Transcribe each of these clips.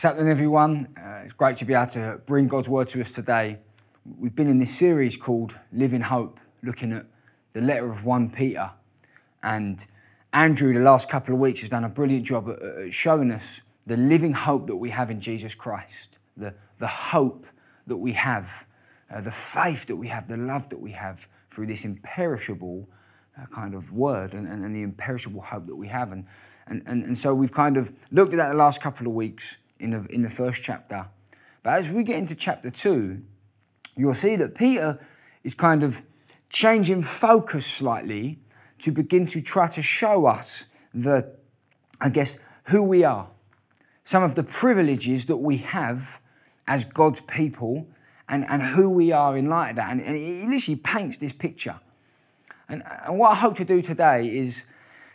What's happening, everyone? Uh, it's great to be able to bring God's word to us today. We've been in this series called Living Hope, looking at the letter of 1 Peter. And Andrew, the last couple of weeks, has done a brilliant job at, showing us the living hope that we have in Jesus Christ, the, the hope that we have, uh, the faith that we have, the love that we have through this imperishable uh, kind of word and, and, and, the imperishable hope that we have. And, and, and, and so we've kind of looked at that the last couple of weeks in the, in the first chapter. But as we get into chapter two, you'll see that Peter is kind of changing focus slightly to begin to try to show us the, I guess, who we are, some of the privileges that we have as God's people, and, and who we are in light of that. And, and he literally paints this picture. And, and what I hope to do today is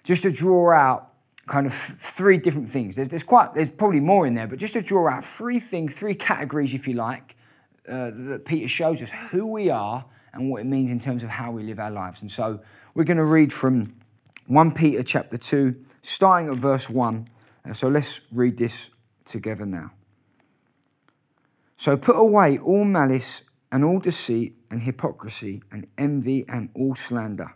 just to draw out kind of three different things. There's, there's quite there's probably more in there, but just to draw out three things, three categories, if you like, uh, that Peter shows us who we are and what it means in terms of how we live our lives. And so we're going to read from 1 Peter chapter 2, starting at verse 1. Uh, so let's read this together now. So put away all malice and all deceit and hypocrisy and envy and all slander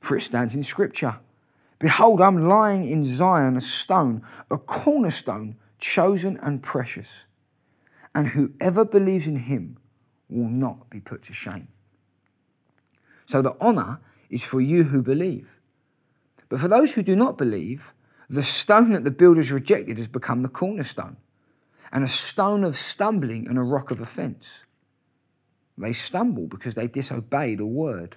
For it stands in Scripture Behold, I'm lying in Zion a stone, a cornerstone, chosen and precious. And whoever believes in him will not be put to shame. So the honor is for you who believe. But for those who do not believe, the stone that the builders rejected has become the cornerstone, and a stone of stumbling and a rock of offense. They stumble because they disobey the word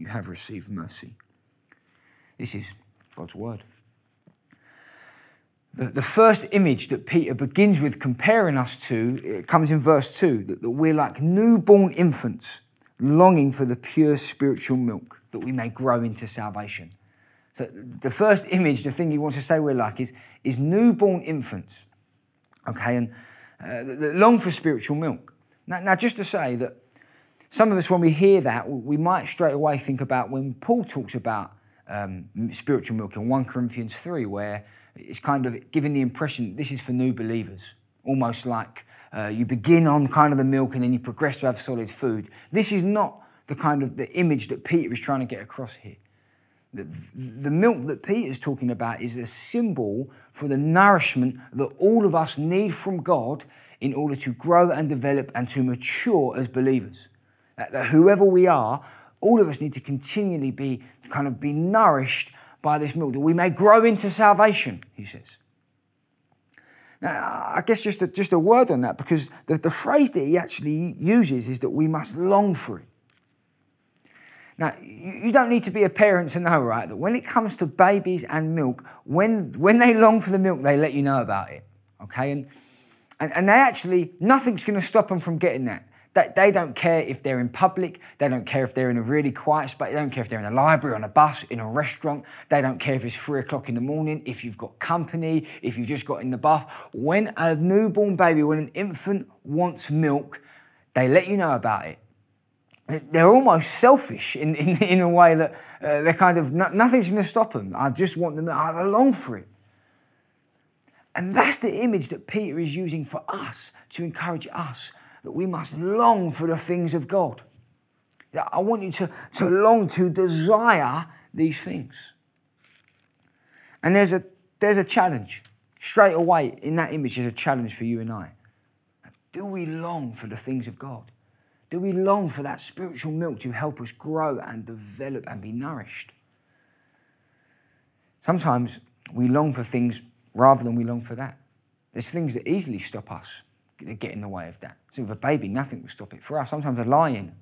you have received mercy. This is God's word. The, the first image that Peter begins with comparing us to comes in verse 2 that, that we're like newborn infants longing for the pure spiritual milk that we may grow into salvation. So, the first image, the thing he wants to say we're like, is, is newborn infants. Okay, and uh, long for spiritual milk. Now, now, just to say that some of us, when we hear that, we might straight away think about when Paul talks about um, spiritual milk in 1 Corinthians 3, where it's kind of giving the impression this is for new believers, almost like uh, you begin on kind of the milk and then you progress to have solid food. This is not the kind of the image that Peter is trying to get across here. The, the milk that Peter is talking about is a symbol for the nourishment that all of us need from God in order to grow and develop and to mature as believers that whoever we are, all of us need to continually be kind of be nourished by this milk, that we may grow into salvation, he says. Now, I guess just a, just a word on that, because the, the phrase that he actually uses is that we must long for it. Now, you, don't need to be a parent to know, right, that when it comes to babies and milk, when, when they long for the milk, they let you know about it, okay? And, and, and they actually, nothing's going to stop them from getting that. They, they don't care if they're in public, they don't care if they're in a really quiet spot, they don't care if they're in a library, on a bus, in a restaurant, they don't care if it's three o'clock in the morning, if you've got company, if you've just got in the bath. When a newborn baby, when an infant wants milk, they let you know about it. They're almost selfish in, in, in a way that uh, they're kind of, no, nothing's going to stop them. I just want them, I long for it. And that's the image that Peter is using for us to encourage us that we must long for the things of God. I want you to, to long to desire these things. And there's a, there's a challenge. straight away in that image is a challenge for you and I. Do we long for the things of God? Do we long for that spiritual milk to help us grow and develop and be nourished? Sometimes we long for things rather than we long for that. There's things that easily stop us, get in the way of that. So with a baby, nothing will stop it. For us, sometimes a lion,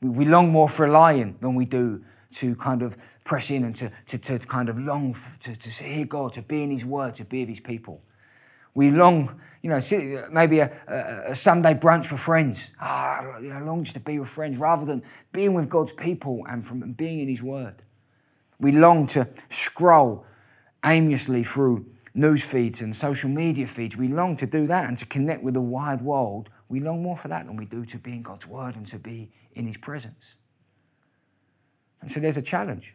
we, we long more for a lion than we do to kind of press in and to, to, to kind of long for, to, to hear God, to be in His Word, to be with His people. We long, you know, maybe a, a, a Sunday brunch for friends. Ah, I long just to be with friends rather than being with God's people and from being in His Word. We long to scroll aimlessly through news feeds and social media feeds. We long to do that and to connect with the wide world. We long more for that than we do to be in God's Word and to be in His presence. And so there's a challenge.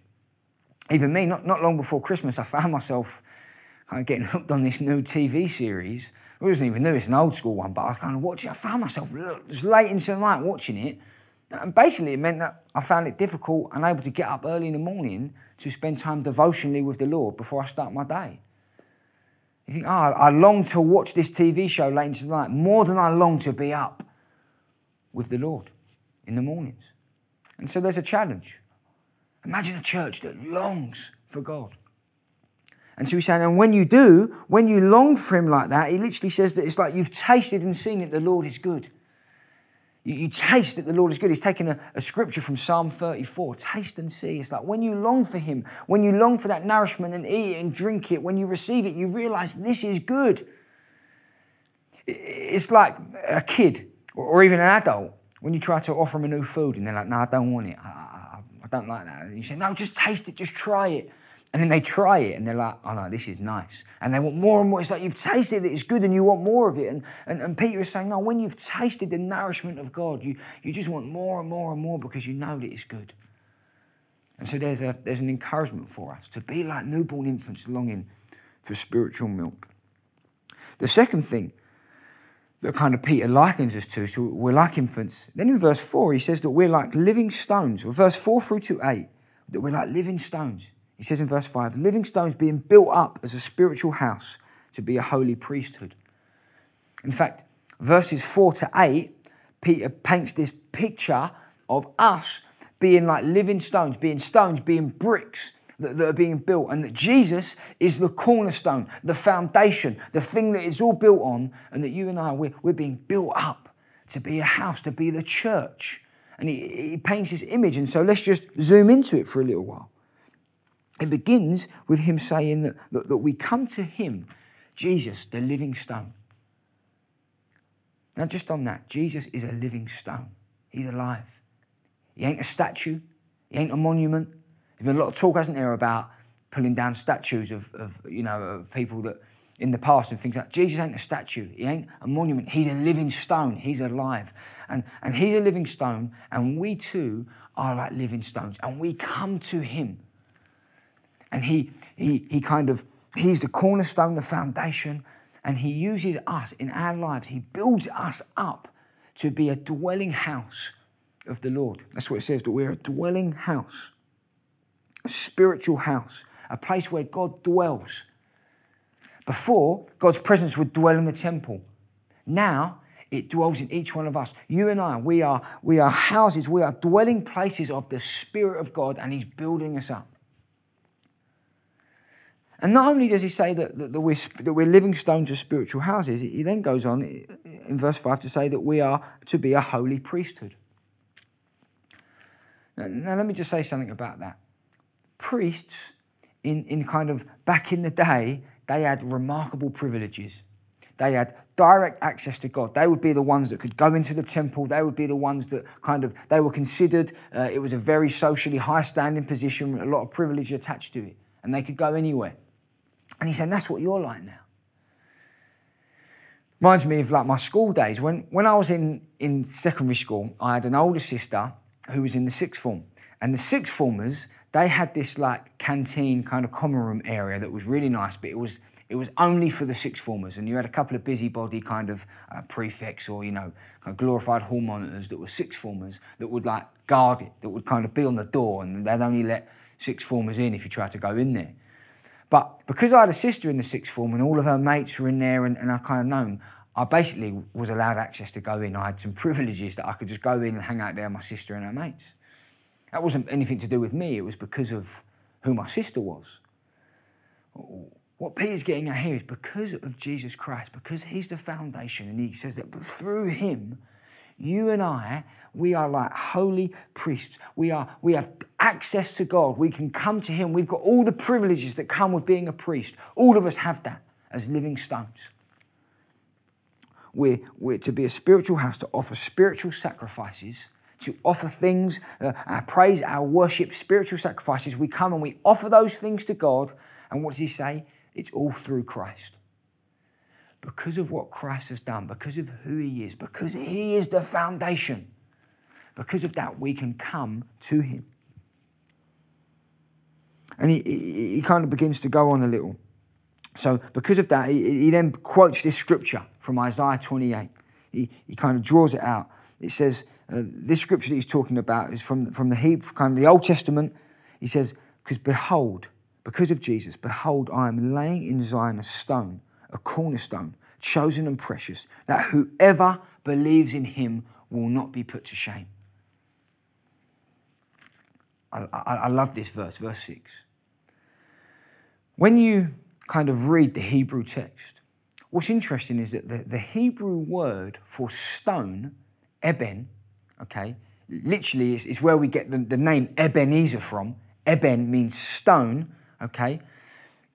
Even me, not, not long before Christmas, I found myself kind of getting hooked on this new TV series. It wasn't even new, it's an old school one, but I was kind of watching I found myself just late into the night watching it. And basically, it meant that I found it difficult, and able to get up early in the morning to spend time devotionally with the Lord before I start my day. You think, oh, I long to watch this TV show late into the night more than I long to be up with the Lord in the mornings. And so there's a challenge. Imagine a church that longs for God. And so he's saying, and when you do, when you long for him like that, he literally says that it's like you've tasted and seen that the Lord is good. You, you taste that the Lord is good. He's taken a, a scripture from Psalm 34 taste and see. It's like when you long for him, when you long for that nourishment and eat it and drink it, when you receive it, you realize this is good. It's like a kid or even an adult when you try to offer them a new food and they're like, no, I don't want it. I, I don't like that. And you say, no, just taste it, just try it. And then they try it and they're like, oh no, this is nice. And they want more and more. It's like you've tasted it, it's good, and you want more of it. And, and, and Peter is saying, no, when you've tasted the nourishment of God, you, you just want more and more and more because you know that it's good. And so there's, a, there's an encouragement for us to be like newborn infants longing for spiritual milk. The second thing that kind of Peter likens us to. So we're like infants. Then in verse 4, he says that we're like living stones. Or verse 4 through to 8, that we're like living stones. He says in verse 5, living stones being built up as a spiritual house to be a holy priesthood. In fact, verses 4 to 8, Peter paints this picture of us being like living stones, being stones, being bricks that, are being built, and that Jesus is the cornerstone, the foundation, the thing that it's all built on, and that you and I, we're, we're being built up to be a house, to be the church. And he, he paints this image, and so let's just zoom into it for a little while. It begins with him saying that, that, that we come to him, Jesus, the living stone. Now, just on that, Jesus is a living stone. He's alive. He ain't a statue, he ain't a monument, there's been a lot of talk, hasn't there, about pulling down statues of, of you know, of people that in the past and things like Jesus ain't a statue, he ain't a monument, he's a living stone, he's alive. And, and he's a living stone, and we too are like living stones, and we come to him. And he, he, he kind of, he's the cornerstone, the foundation, and he uses us in our lives, he builds us up to be a dwelling house of the Lord. That's what it says, that we're a dwelling house a spiritual house, a place where God dwells. Before, God's presence would dwell in the temple. Now, it dwells in each one of us. You and I, we are, we are houses, we are dwelling places of the Spirit of God, and He's building us up. And not only does he say that, that, that, we're, that we're living stones of spiritual houses, he then goes on in verse 5 to say that we are to be a holy priesthood. Now, now let me just say something about that priests in, in kind of back in the day, they had remarkable privileges. They had direct access to God. They would be the ones that could go into the temple. They would be the ones that kind of, they were considered, uh, it was a very socially high standing position, with a lot of privilege attached to it. And they could go anywhere. And he said, that's what you're like now. Reminds me of like my school days. When, when I was in, in secondary school, I had an older sister who was in the sixth form. And the sixth formers, they had this like canteen kind of common room area that was really nice, but it was it was only for the sixth formers, and you had a couple of busybody kind of uh, prefects or you know kind of glorified hall monitors that were sixth formers that would like guard it, that would kind of be on the door, and they'd only let sixth formers in if you tried to go in there. But because I had a sister in the sixth form and all of her mates were in there and, and I kind of known, I basically was allowed access to go in. I had some privileges that I could just go in and hang out there with my sister and her mates. That wasn't anything to do with me, it was because of who my sister was. What Peter's getting at here is because of Jesus Christ, because he's the foundation, and he says that through him, you and I, we are like holy priests. We, are, we have access to God. We can come to him. We've got all the privileges that come with being a priest. All of us have that as living stones. We're, we're to be a spiritual house, to offer spiritual sacrifices, to offer things, uh, our praise, our worship, spiritual sacrifices. We come and we offer those things to God. And what does he say? It's all through Christ. Because of what Christ has done, because of who he is, because he is the foundation, because of that, we can come to him. And he, he, he kind of begins to go on a little. So, because of that, he, he then quotes this scripture from Isaiah 28. He, he kind of draws it out. It says, uh, this scripture that he's talking about is from, from the Hebrew, kind of the Old Testament. He says, because behold, because of Jesus, behold, I am laying in Zion a stone, a cornerstone, chosen and precious, that whoever believes in him will not be put to shame. I, I, I love this verse, verse 6. When you kind of read the Hebrew text, what's interesting is that the, the Hebrew word for stone, eben, okay, literally is, is where we get the, the name Ebenezer from. Eben means stone, okay,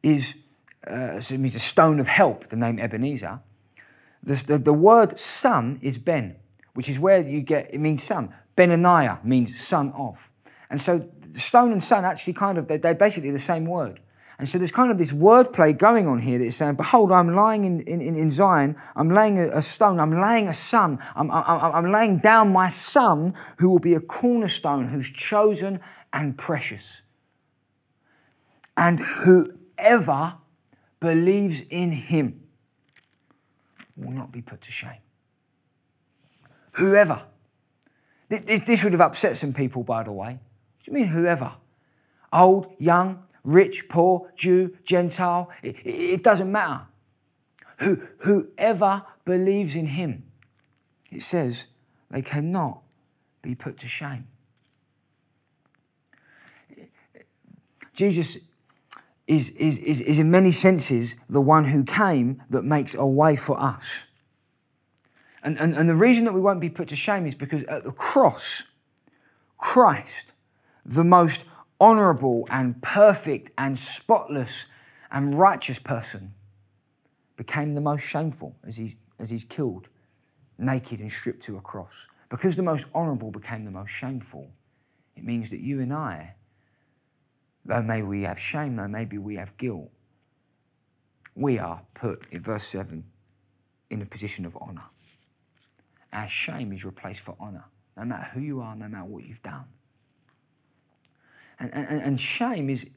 is uh, so it means a stone of help, the name Ebenezer. The, the, the, word son is Ben, which is where you get, it means son. Benaniah means son of. And so stone and son actually kind of, they're, they're basically the same word. And so there's kind of this wordplay going on here that is saying, Behold, I'm lying in, in, in Zion, I'm laying a, a stone, I'm laying a son, I'm, I'm, I'm laying down my son who will be a cornerstone, who's chosen and precious and whoever believes in him will not be put to shame. Whoever. This would have upset some people, by the way. What do you mean, whoever? Old, young, rich, poor, Jew, Gentile, it, it doesn't matter. Who, whoever believes in him, it says they cannot be put to shame. Jesus is, is, is, is in many senses the one who came that makes a way for us. And, and, and the reason that we won't be put to shame is because at the cross, Christ, the most honorable and perfect and spotless and righteous person, became the most shameful as he's, as he's killed, naked and stripped to a cross. Because the most honorable became the most shameful, it means that you and I Though maybe we have shame, though maybe we have guilt, we are put, in verse 7, in a position of honour. Our shame is replaced for honour, no matter who you are, no matter what you've done. And, and, and shame is,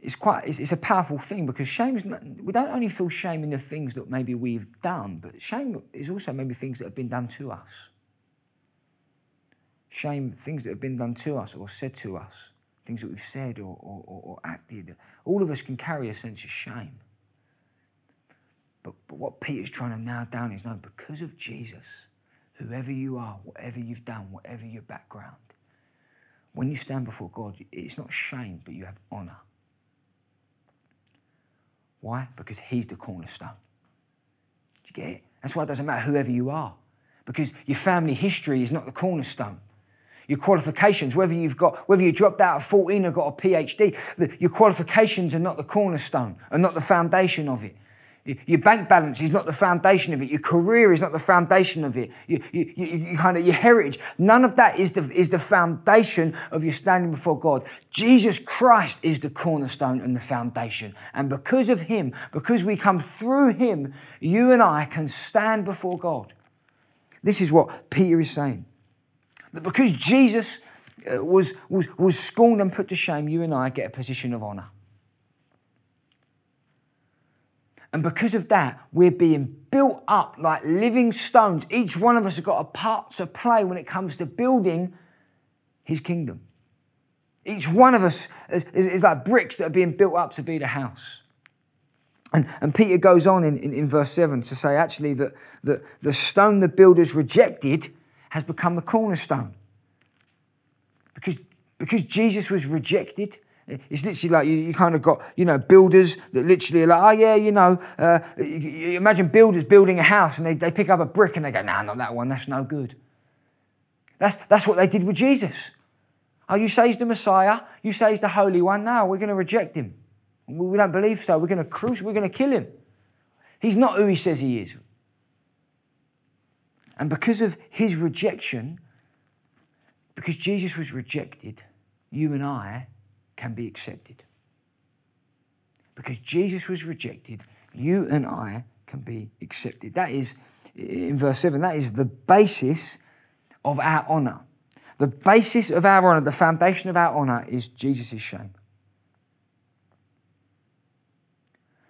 is quite, it's, it's a powerful thing because shame is, not, we don't only feel shame in the things that maybe we've done, but shame is also maybe things that have been done to us. Shame, things that have been done to us or said to us things that we've said or, or, or, acted. All of us can carry a sense of shame. But, but what Peter's trying to nail down is no, because of Jesus, whoever you are, whatever you've done, whatever your background, when you stand before God, it's not shame, but you have honor. Why? Because He's the cornerstone. Do you get it? That's why it doesn't matter whoever you are, because your family history is not the cornerstone your qualifications, whether you've got, whether you dropped out of 14 or got a PhD, the, your qualifications are not the cornerstone, are not the foundation of it. Your bank balance is not the foundation of it. Your career is not the foundation of it. You, you, you, kind of your heritage. None of that is the, is the foundation of your standing before God. Jesus Christ is the cornerstone and the foundation. And because of Him, because we come through Him, you and I can stand before God. This is what Peter is saying. That because Jesus uh, was, was, was scorned and put to shame, you and I get a position of honor. And because of that, we're being built up like living stones. Each one of us has got a part to play when it comes to building his kingdom. Each one of us is, is, is like bricks that are being built up to be the house. And, and Peter goes on in, in, in, verse 7 to say actually that, that the stone the builders rejected has become the cornerstone. Because, because Jesus was rejected, it's literally like you, you kind of got, you know, builders that literally are like, oh, yeah, you know, uh, you, you imagine builders building a house and they, they pick up a brick and they go, nah, not that one, that's no good. That's, that's what they did with Jesus. Oh, you say he's the Messiah? You say he's the Holy One? now we're going to reject him. We don't believe so. We're going to crush, we're going to kill him. He's not who he says he is. And because of his rejection, because Jesus was rejected, you and I can be accepted. Because Jesus was rejected, you and I can be accepted. That is, in verse 7, that is the basis of our honor. The basis of our honor, the foundation of our honor is Jesus' shame.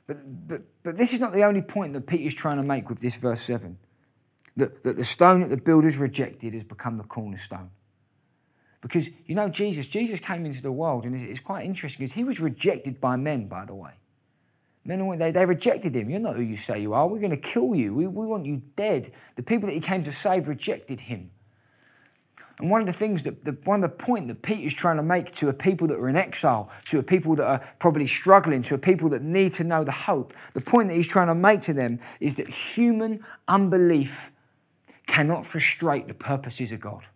But, but, but this is not the only point that Peter is trying to make with this verse 7 that, that the stone that the builders rejected has become the cornerstone. Because, you know, Jesus, Jesus came into the world, and it's, quite interesting because he was rejected by men, by the way. Men, they, they rejected him. You're not who you say you are. We're going to kill you. We, we want you dead. The people that he came to save rejected him. And one of the things that, the, one of the point that Pete is trying to make to a people that are in exile, to a people that are probably struggling, to a people that need to know the hope, the point that he's trying to make to them is that human unbelief cannot frustrate the purposes of God.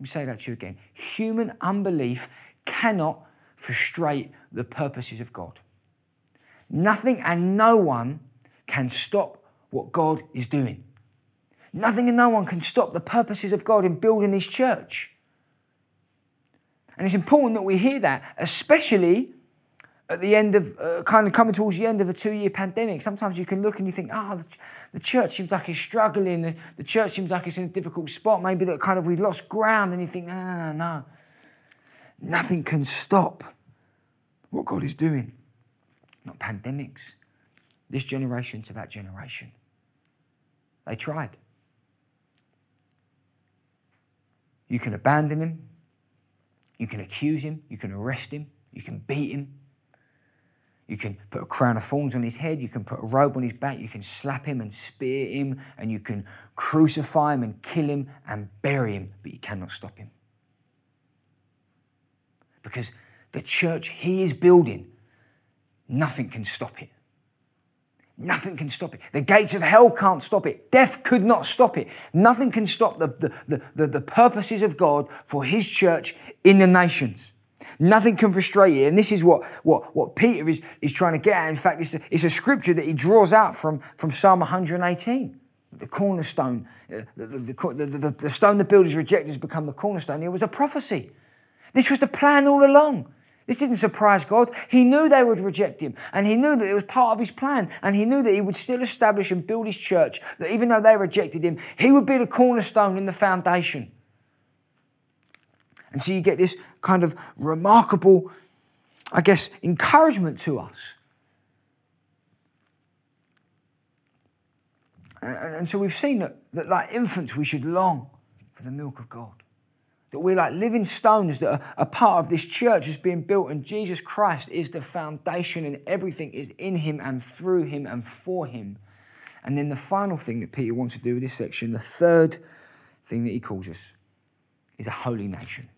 Let me say that to you again. Human unbelief cannot frustrate the purposes of God. Nothing and no one can stop what God is doing. Nothing and no one can stop the purposes of God in building His church. And it's important that we hear that, especially at the end of, uh, kind of coming towards the end of a two year pandemic. Sometimes you can look and you think, oh, the, the, church seems like it's struggling. The, the church seems like it's in a difficult spot. Maybe that kind of we've lost ground. And you think, no, no, no. Nothing can stop what God is doing. Not pandemics. This generation to that generation. They tried. You can abandon him. You can accuse him. You can arrest him. You can beat him. You can put a crown of thorns on his head. You can put a robe on his back. You can slap him and spear him. And you can crucify him and kill him and bury him. But you cannot stop him. Because the church he is building, nothing can stop it. Nothing can stop it. The gates of hell can't stop it. Death could not stop it. Nothing can stop the, the, the, the, purposes of God for his church in the nations. Nothing can frustrate you. And this is what, what, what Peter is, is trying to get at. In fact, it's a, it's a scripture that he draws out from, from Psalm 118. The cornerstone, uh, the, the, the, the stone the builders rejected has become the cornerstone. It was a prophecy. This was the plan all along. This didn't surprise God. He knew they would reject him, and he knew that it was part of his plan, and he knew that he would still establish and build his church, that even though they rejected him, he would be the cornerstone in the foundation. And so you get this kind of remarkable, I guess, encouragement to us. And, so we've seen that, that, like infants, we should long for the milk of God. That we're like living stones that are a part of this church is being built, and Jesus Christ is the foundation, and everything is in Him and through Him and for Him. And then the final thing that Peter wants to do with this section, the third thing that he calls us, is a holy nation.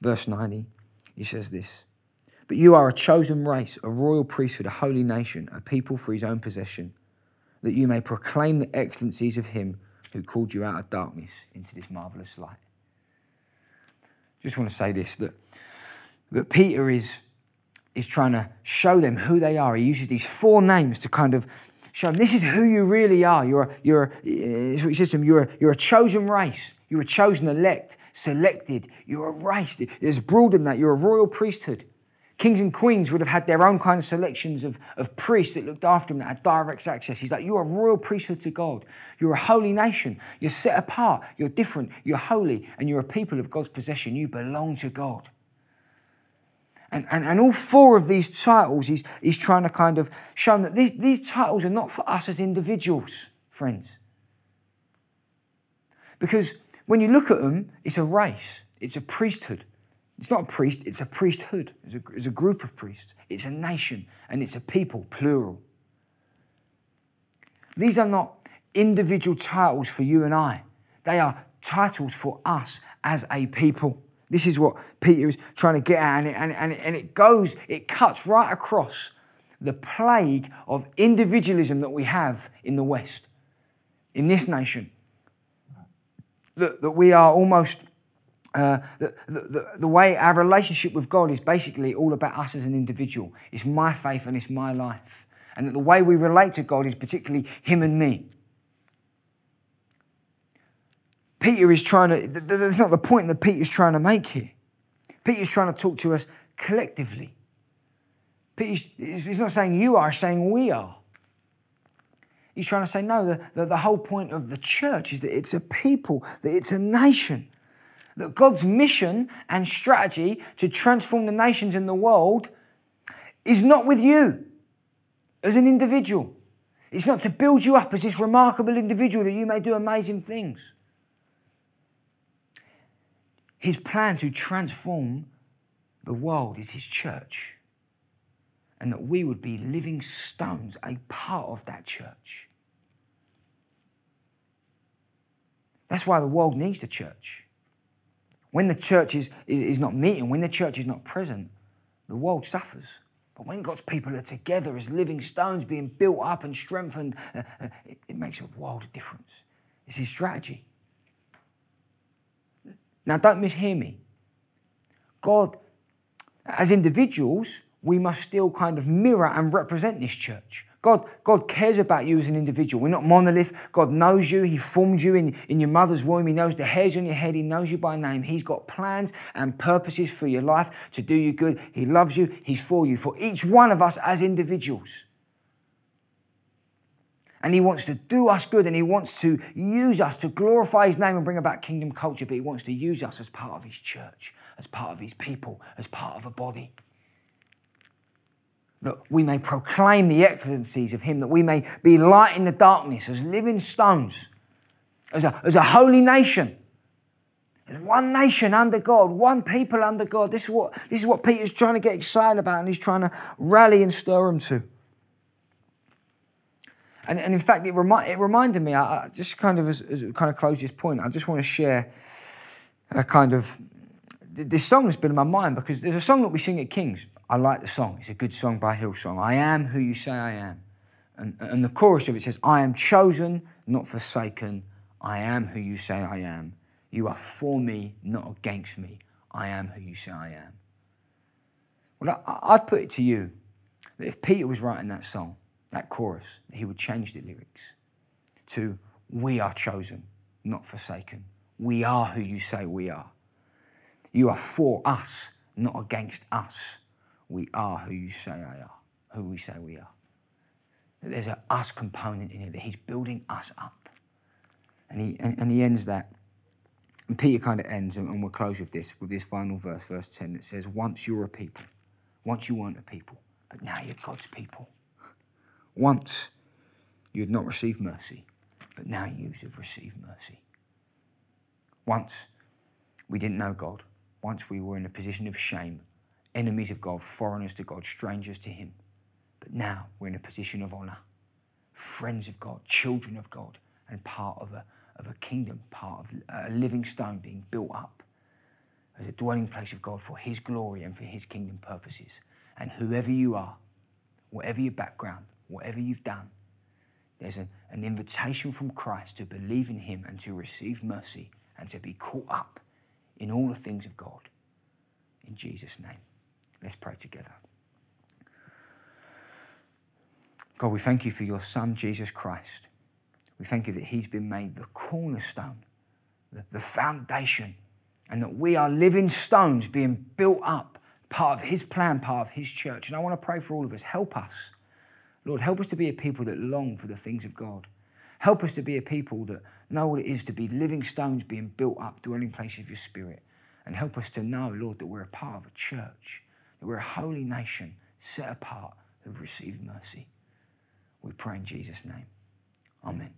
Verse 90, he says this But you are a chosen race, a royal priesthood, a holy nation, a people for his own possession, that you may proclaim the excellencies of him who called you out of darkness into this marvelous light just want to say this that, that Peter is, is trying to show them who they are. He uses these four names to kind of show them this is who you really are. You're, you're, eh, eh, eh, it's what he says to them, you're you're a chosen race, you're chosen elect, selected, you're a race. It's broader than that, you're a royal priesthood. Kings and queens would have had their own kind of selections of, of priests that looked after them that had direct access. He's like, You're a royal priesthood to God. You're a holy nation. You're set apart. You're different. You're holy. And you're a people of God's possession. You belong to God. And, and, and all four of these titles, he's, he's trying to kind of show them that these, these titles are not for us as individuals, friends. Because when you look at them, it's a race. It's a priesthood. It's not a priest, it's a priesthood. It's a, it's a group of priests. It's a nation and it's a people, plural. These are not individual titles for you and I, they are titles for us as a people. This is what Peter is trying to get at, and it, and, and, and it goes, it cuts right across the plague of individualism that we have in the West, in this nation. That, that we are almost, uh, the, the, the way our relationship with God is basically all about us as an individual. It's my faith and it's my life. And that the way we relate to God is particularly Him and me. Peter is trying to, that's not the point that Peter's trying to make here. Peter's trying to talk to us collectively. Peter's, he's not saying you are, he's saying we are. He's trying to say, no, the, the, the whole point of the church is that it's a people, that it's a nation. That God's mission and strategy to transform the nations in the world is not with you as an individual. It's not to build you up as this remarkable individual that you may do amazing things. His plan to transform the world is his church. And that we would be living stones, a part of that church. That's why the world needs the church. When the church is, is not meeting, when the church is not present, the world suffers. But when God's people are together as living stones being built up and strengthened, uh, uh, it, it makes a world of difference. It's his strategy. Now, don't mishear me. God, as individuals, we must still kind of mirror and represent this church. God, God cares about you as an individual. We're not monolith. God knows you. He formed you in, in your mother's womb. He knows the hairs on your head. He knows you by name. He's got plans and purposes for your life to do you good. He loves you. He's for you. For each one of us as individuals. And he wants to do us good and he wants to use us to glorify his name and bring about kingdom culture, but he wants to use us as part of his church, as part of his people, as part of a body. That we may proclaim the excellencies of him, that we may be light in the darkness as living stones, as a, as a holy nation. As one nation under God, one people under God. This is, what, this is what Peter's trying to get excited about and he's trying to rally and stir them to. And, and in fact, it, remi- it reminded me, I, I just kind of, as, as kind of close this point, I just want to share a kind of, this song has been in my mind because there's a song that we sing at King's. I like the song. It's a good song by Hillsong. I am who you say I am. And, and the chorus of it says, I am chosen, not forsaken. I am who you say I am. You are for me, not against me. I am who you say I am. Well, I, I'd put it to you that if Peter was writing that song, that chorus, he would change the lyrics to We are chosen, not forsaken. We are who you say we are. You are for us, not against us. We are who you say I are, who we say we are. That There's a us component in it, that he's building us up. And he, and, and he ends that. And Peter kind of ends, and, and we'll close with this, with this final verse, verse 10, that says, Once you were a people, once you weren't a people, but now you're God's people. Once you had not received mercy, but now you have received mercy. Once we didn't know God. Once we were in a position of shame, enemies of God, foreigners to God, strangers to Him. But now we're in a position of honor, friends of God, children of God, and part of a, of a kingdom, part of a living stone being built up as a dwelling place of God for His glory and for His kingdom purposes. And whoever you are, whatever your background, whatever you've done, there's an, an invitation from Christ to believe in Him and to receive mercy and to be caught up in all the things of God. In Jesus' name. Let's pray together. God, we thank you for your Son, Jesus Christ. We thank you that He's been made the cornerstone, the, the foundation, and that we are living stones being built up, part of His plan, part of His church. And I want to pray for all of us. Help us Lord, help us to be a people that long for the things of God. Help us to be a people that know what it is to be living stones being built up, dwelling place of your spirit. And help us to know, Lord, that we're a part of a church, that we're a holy nation set apart who've received mercy. We pray in Jesus' name. Amen.